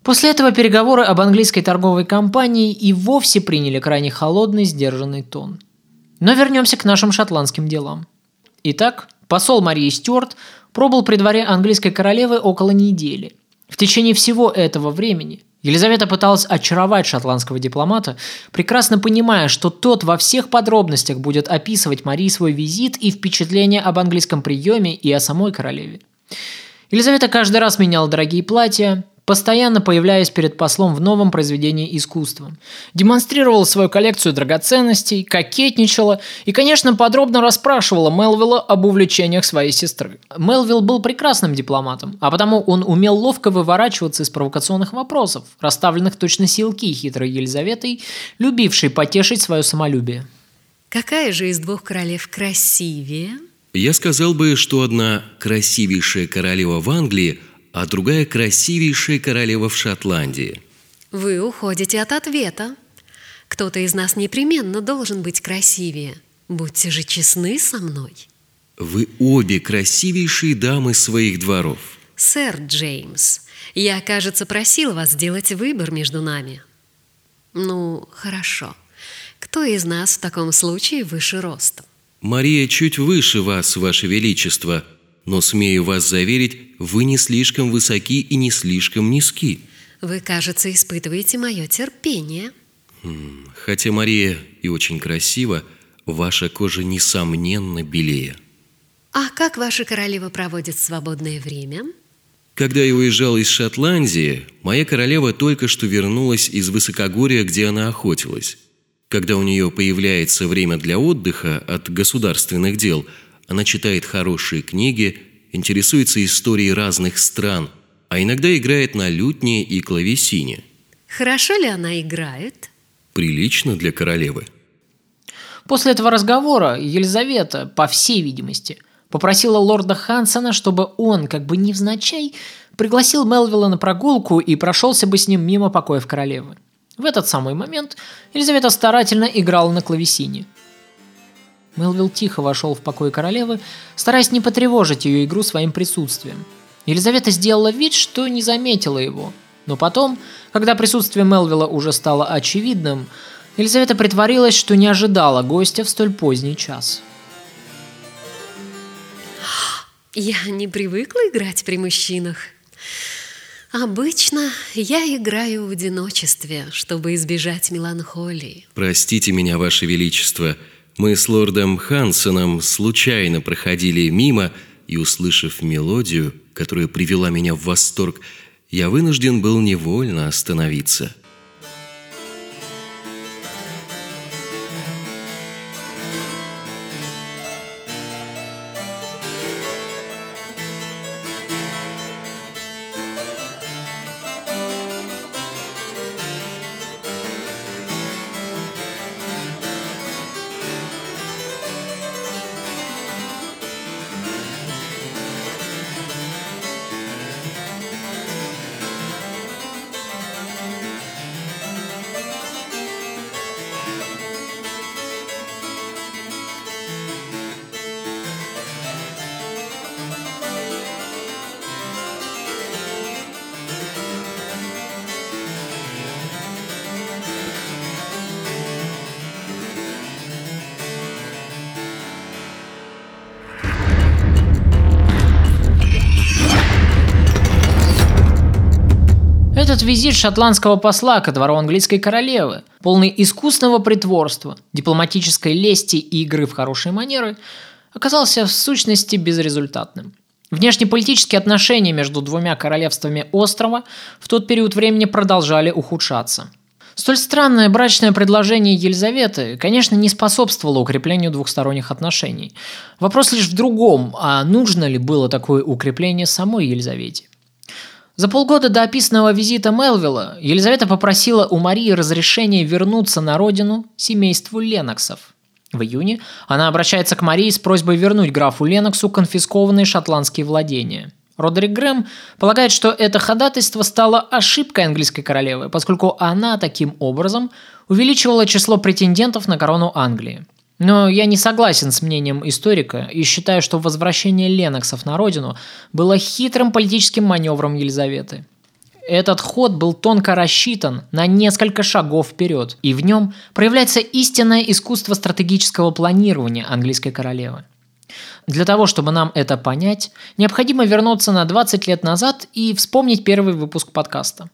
После этого переговоры об английской торговой компании и вовсе приняли крайне холодный, сдержанный тон. Но вернемся к нашим шотландским делам. Итак, посол Марии Стюарт пробыл при дворе английской королевы около недели. В течение всего этого времени Елизавета пыталась очаровать шотландского дипломата, прекрасно понимая, что тот во всех подробностях будет описывать Марии свой визит и впечатления об английском приеме и о самой королеве. Елизавета каждый раз меняла дорогие платья, постоянно появляясь перед послом в новом произведении искусства. Демонстрировала свою коллекцию драгоценностей, кокетничала и, конечно, подробно расспрашивала Мелвилла об увлечениях своей сестры. Мелвилл был прекрасным дипломатом, а потому он умел ловко выворачиваться из провокационных вопросов, расставленных точно силки хитрой Елизаветой, любившей потешить свое самолюбие. Какая же из двух королев красивее? Я сказал бы, что одна красивейшая королева в Англии – а другая красивейшая королева в Шотландии. Вы уходите от ответа. Кто-то из нас непременно должен быть красивее. Будьте же честны со мной. Вы обе красивейшие дамы своих дворов. Сэр Джеймс, я, кажется, просил вас сделать выбор между нами. Ну, хорошо. Кто из нас в таком случае выше ростом? Мария чуть выше вас, ваше величество, но смею вас заверить, вы не слишком высоки и не слишком низки. Вы, кажется, испытываете мое терпение. Хм, хотя Мария и очень красива, ваша кожа несомненно белее. А как ваша королева проводит свободное время? Когда я уезжал из Шотландии, моя королева только что вернулась из высокогорья, где она охотилась. Когда у нее появляется время для отдыха от государственных дел – она читает хорошие книги, интересуется историей разных стран, а иногда играет на лютне и клавесине. Хорошо ли она играет? Прилично для королевы. После этого разговора Елизавета, по всей видимости, попросила лорда Хансона, чтобы он, как бы невзначай, пригласил Мелвилла на прогулку и прошелся бы с ним мимо покоев королевы. В этот самый момент Елизавета старательно играла на клавесине – Мелвилл тихо вошел в покой королевы, стараясь не потревожить ее игру своим присутствием. Елизавета сделала вид, что не заметила его. Но потом, когда присутствие Мелвилла уже стало очевидным, Елизавета притворилась, что не ожидала гостя в столь поздний час. Я не привыкла играть при мужчинах. Обычно я играю в одиночестве, чтобы избежать меланхолии. Простите меня, Ваше Величество, — мы с лордом Хансоном случайно проходили мимо, и, услышав мелодию, которая привела меня в восторг, я вынужден был невольно остановиться – Этот визит шотландского посла ко двору английской королевы, полный искусного притворства, дипломатической лести и игры в хорошие манеры, оказался в сущности безрезультатным. Внешнеполитические отношения между двумя королевствами острова в тот период времени продолжали ухудшаться. Столь странное брачное предложение Елизаветы, конечно, не способствовало укреплению двухсторонних отношений. Вопрос лишь в другом, а нужно ли было такое укрепление самой Елизавете? За полгода до описанного визита Мелвилла Елизавета попросила у Марии разрешения вернуться на родину семейству Леноксов. В июне она обращается к Марии с просьбой вернуть графу Леноксу конфискованные шотландские владения. Родерик Грэм полагает, что это ходатайство стало ошибкой английской королевы, поскольку она таким образом увеличивала число претендентов на корону Англии. Но я не согласен с мнением историка и считаю, что возвращение Леноксов на родину было хитрым политическим маневром Елизаветы. Этот ход был тонко рассчитан на несколько шагов вперед, и в нем проявляется истинное искусство стратегического планирования английской королевы. Для того, чтобы нам это понять, необходимо вернуться на 20 лет назад и вспомнить первый выпуск подкаста.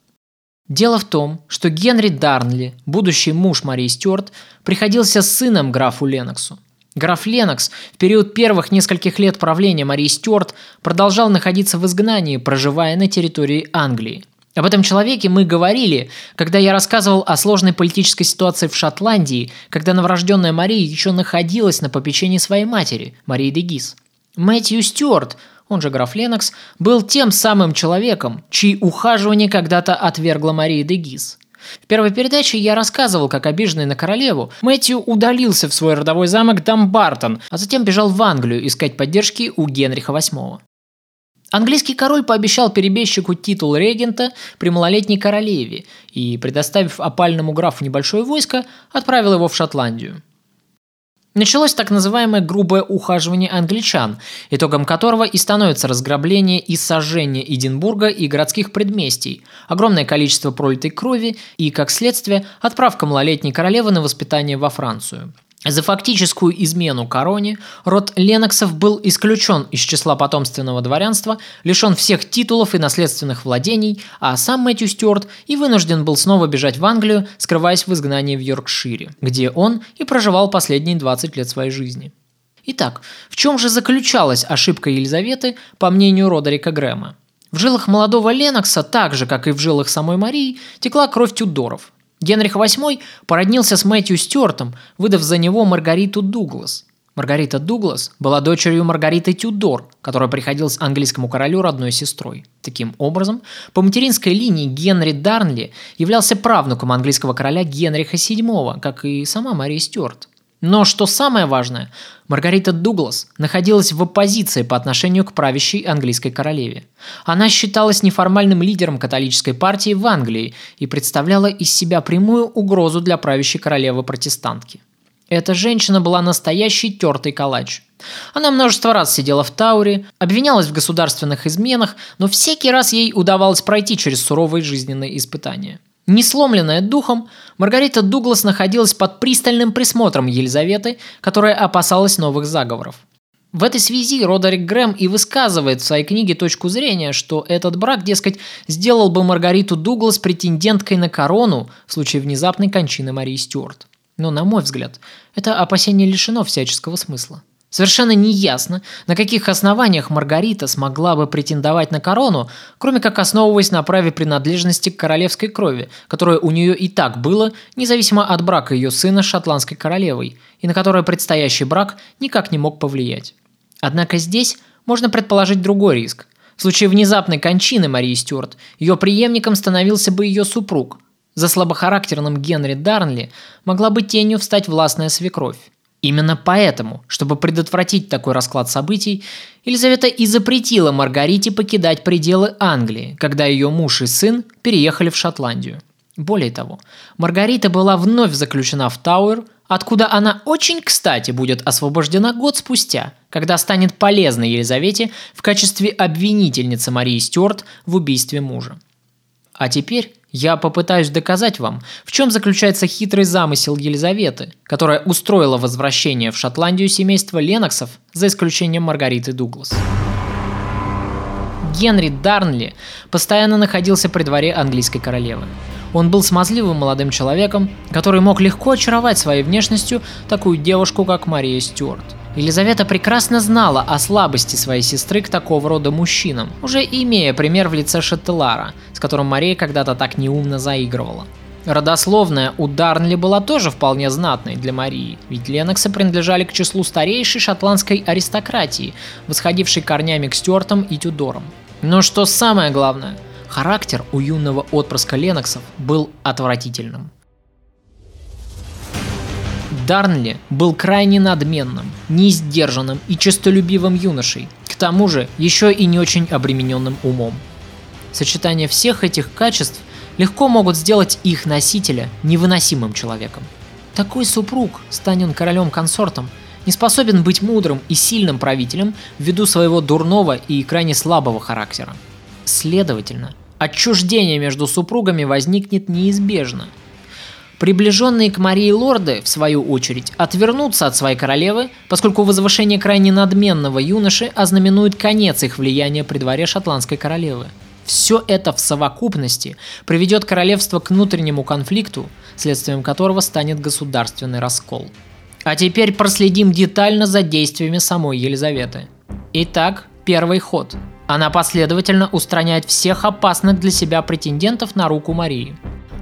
Дело в том, что Генри Дарнли, будущий муж Марии Стюарт, приходился сыном графу Леноксу. Граф Ленокс в период первых нескольких лет правления Марии Стюарт продолжал находиться в изгнании, проживая на территории Англии. Об этом человеке мы говорили, когда я рассказывал о сложной политической ситуации в Шотландии, когда новорожденная Мария еще находилась на попечении своей матери, Марии де Гис. Мэтью Стюарт, он же граф Ленокс, был тем самым человеком, чьи ухаживание когда-то отвергла Мария де Гиз. В первой передаче я рассказывал, как обиженный на королеву, Мэтью удалился в свой родовой замок Дамбартон, а затем бежал в Англию искать поддержки у Генриха VIII. Английский король пообещал перебежчику титул регента при малолетней королеве и, предоставив опальному графу небольшое войско, отправил его в Шотландию. Началось так называемое грубое ухаживание англичан, итогом которого и становится разграбление и сожжение Эдинбурга и городских предместий, огромное количество пролитой крови и, как следствие, отправка малолетней королевы на воспитание во Францию. За фактическую измену короне род Леноксов был исключен из числа потомственного дворянства, лишен всех титулов и наследственных владений, а сам Мэтью Стюарт и вынужден был снова бежать в Англию, скрываясь в изгнании в Йоркшире, где он и проживал последние 20 лет своей жизни. Итак, в чем же заключалась ошибка Елизаветы, по мнению Родерика Грэма? В жилах молодого Ленокса, так же, как и в жилах самой Марии, текла кровь Тюдоров – Генрих VIII породнился с Мэтью Стюартом, выдав за него Маргариту Дуглас. Маргарита Дуглас была дочерью Маргариты Тюдор, которая приходилась английскому королю родной сестрой. Таким образом, по материнской линии Генри Дарнли являлся правнуком английского короля Генриха VII, как и сама Мария Стюарт. Но что самое важное, Маргарита Дуглас находилась в оппозиции по отношению к правящей английской королеве. Она считалась неформальным лидером католической партии в Англии и представляла из себя прямую угрозу для правящей королевы-протестантки. Эта женщина была настоящий тертый калач. Она множество раз сидела в Тауре, обвинялась в государственных изменах, но всякий раз ей удавалось пройти через суровые жизненные испытания – не сломленная духом, Маргарита Дуглас находилась под пристальным присмотром Елизаветы, которая опасалась новых заговоров. В этой связи Родерик Грэм и высказывает в своей книге точку зрения, что этот брак, дескать, сделал бы Маргариту Дуглас претенденткой на корону в случае внезапной кончины Марии Стюарт. Но, на мой взгляд, это опасение лишено всяческого смысла. Совершенно неясно, на каких основаниях Маргарита смогла бы претендовать на корону, кроме как основываясь на праве принадлежности к королевской крови, которое у нее и так было, независимо от брака ее сына с шотландской королевой, и на которое предстоящий брак никак не мог повлиять. Однако здесь можно предположить другой риск. В случае внезапной кончины Марии Стюарт, ее преемником становился бы ее супруг. За слабохарактерным Генри Дарнли могла бы тенью встать властная свекровь. Именно поэтому, чтобы предотвратить такой расклад событий, Елизавета и запретила Маргарите покидать пределы Англии, когда ее муж и сын переехали в Шотландию. Более того, Маргарита была вновь заключена в Тауэр, откуда она очень кстати будет освобождена год спустя, когда станет полезной Елизавете в качестве обвинительницы Марии Стюарт в убийстве мужа. А теперь я попытаюсь доказать вам, в чем заключается хитрый замысел Елизаветы, которая устроила возвращение в Шотландию семейства Леноксов, за исключением Маргариты Дуглас. Генри Дарнли постоянно находился при дворе английской королевы. Он был смазливым молодым человеком, который мог легко очаровать своей внешностью такую девушку, как Мария Стюарт. Елизавета прекрасно знала о слабости своей сестры к такого рода мужчинам, уже имея пример в лице Шеттелара, с которым Мария когда-то так неумно заигрывала. Родословная у Дарнли была тоже вполне знатной для Марии, ведь Леноксы принадлежали к числу старейшей шотландской аристократии, восходившей корнями к Стюартам и Тюдорам. Но что самое главное, характер у юного отпрыска Леноксов был отвратительным. Дарнли был крайне надменным, неиздержанным и честолюбивым юношей, к тому же еще и не очень обремененным умом. Сочетание всех этих качеств легко могут сделать их носителя невыносимым человеком. Такой супруг, станет королем-консортом, не способен быть мудрым и сильным правителем ввиду своего дурного и крайне слабого характера. Следовательно, отчуждение между супругами возникнет неизбежно. Приближенные к Марии лорды, в свою очередь, отвернутся от своей королевы, поскольку возвышение крайне надменного юноши ознаменует конец их влияния при дворе шотландской королевы – все это в совокупности приведет королевство к внутреннему конфликту, следствием которого станет государственный раскол. А теперь проследим детально за действиями самой Елизаветы. Итак, первый ход. Она последовательно устраняет всех опасных для себя претендентов на руку Марии.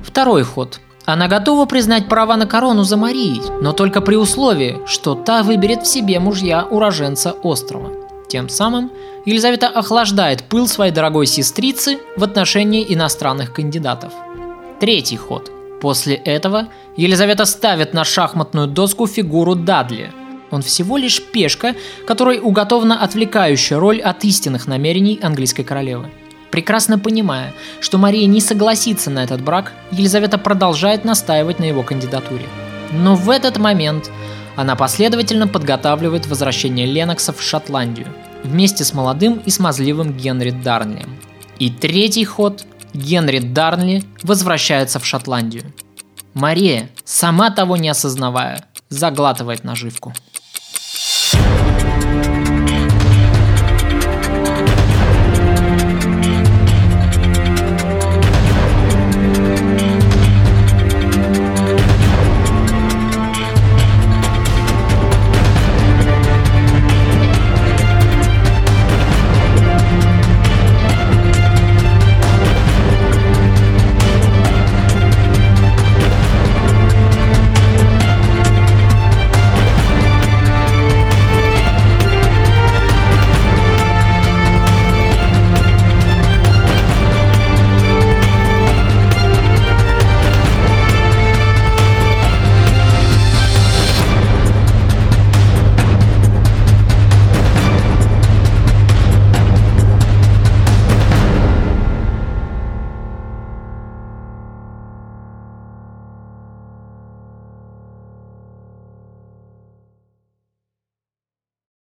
Второй ход. Она готова признать права на корону за Марией, но только при условии, что та выберет в себе мужья уроженца острова. Тем самым Елизавета охлаждает пыл своей дорогой сестрицы в отношении иностранных кандидатов. Третий ход. После этого Елизавета ставит на шахматную доску фигуру Дадли. Он всего лишь пешка, которой уготована отвлекающая роль от истинных намерений английской королевы. Прекрасно понимая, что Мария не согласится на этот брак, Елизавета продолжает настаивать на его кандидатуре. Но в этот момент она последовательно подготавливает возвращение Леноксов в Шотландию вместе с молодым и смазливым Генри Дарнли. И третий ход – Генри Дарнли возвращается в Шотландию. Мария, сама того не осознавая, заглатывает наживку.